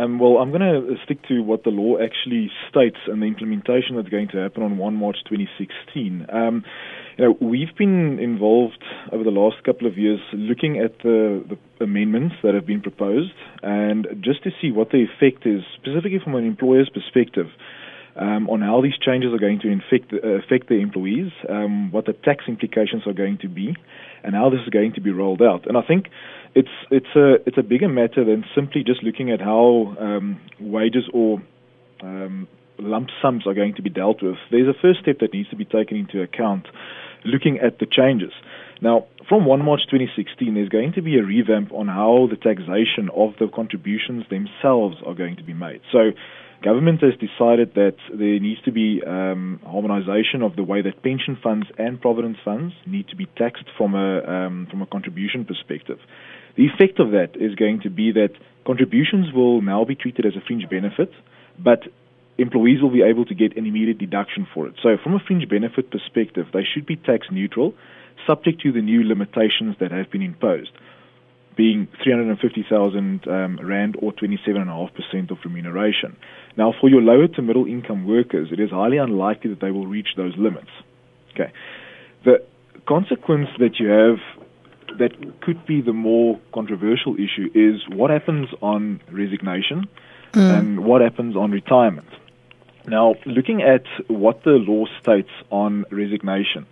Um, well, I'm going to stick to what the law actually states and the implementation that's going to happen on 1 March 2016. Um, you know, we've been involved over the last couple of years looking at the, the amendments that have been proposed and just to see what the effect is, specifically from an employer's perspective. Um, on how these changes are going to infect, uh, affect the employees, um, what the tax implications are going to be, and how this is going to be rolled out. And I think it's it's a it's a bigger matter than simply just looking at how um, wages or um, lump sums are going to be dealt with. There's a first step that needs to be taken into account, looking at the changes. Now, from 1 March 2016, there's going to be a revamp on how the taxation of the contributions themselves are going to be made. So, government has decided that there needs to be um, harmonization of the way that pension funds and provident funds need to be taxed from a um, from a contribution perspective. The effect of that is going to be that contributions will now be treated as a fringe benefit, but employees will be able to get an immediate deduction for it. So, from a fringe benefit perspective, they should be tax neutral, subject to the new limitations that have been imposed, being 350,000 um, rand or 27.5% of remuneration. Now, for your lower to middle income workers, it is highly unlikely that they will reach those limits. Okay, the consequence that you have that could be the more controversial issue is what happens on resignation mm. and what happens on retirement. Now, looking at what the law states on resignation,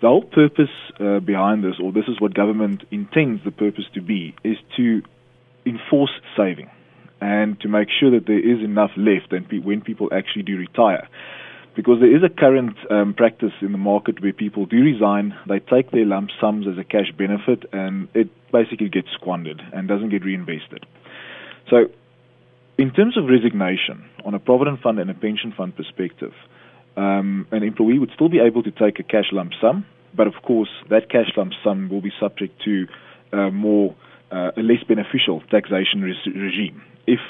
the whole purpose uh, behind this, or this is what government intends the purpose to be, is to enforce saving and to make sure that there is enough left when people actually do retire because there is a current um, practice in the market where people do resign, they take their lump sums as a cash benefit, and it basically gets squandered and doesn't get reinvested. So, in terms of resignation, on a provident fund and a pension fund perspective, um, an employee would still be able to take a cash lump sum, but of course, that cash lump sum will be subject to uh, more uh, a less beneficial taxation re- regime if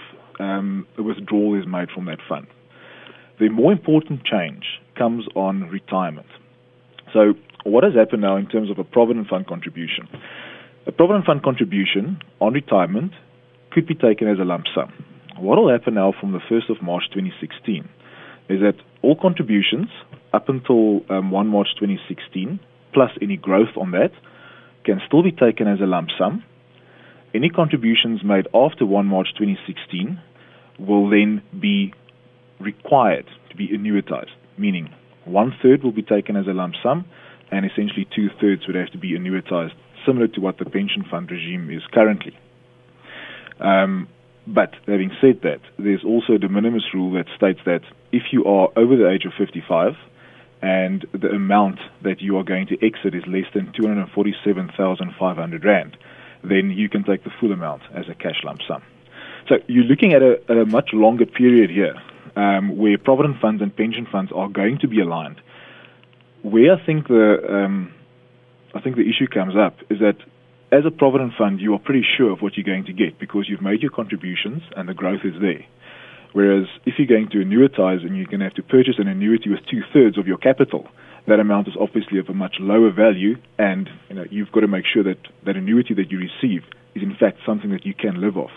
um, a withdrawal is made from that fund. The more important change comes on retirement. So, what has happened now in terms of a provident fund contribution? A provident fund contribution on retirement could be taken as a lump sum. What will happen now from the 1st of March 2016 is that all contributions up until um, 1 March 2016, plus any growth on that, can still be taken as a lump sum. Any contributions made after 1 March 2016 will then be required to be annuitized, meaning one third will be taken as a lump sum, and essentially two thirds would have to be annuitized, similar to what the pension fund regime is currently. Um, but having said that, there's also a de minimis rule that states that if you are over the age of 55 and the amount that you are going to exit is less than 247,500 rand, then you can take the full amount as a cash lump sum. So you're looking at a, a much longer period here um, where provident funds and pension funds are going to be aligned. Where I think the um, I think the issue comes up is that as a provident fund, you are pretty sure of what you're going to get because you've made your contributions and the growth is there. Whereas if you're going to annuitize and you're going to have to purchase an annuity with two thirds of your capital, that amount is obviously of a much lower value, and you know you've got to make sure that that annuity that you receive is in fact something that you can live off.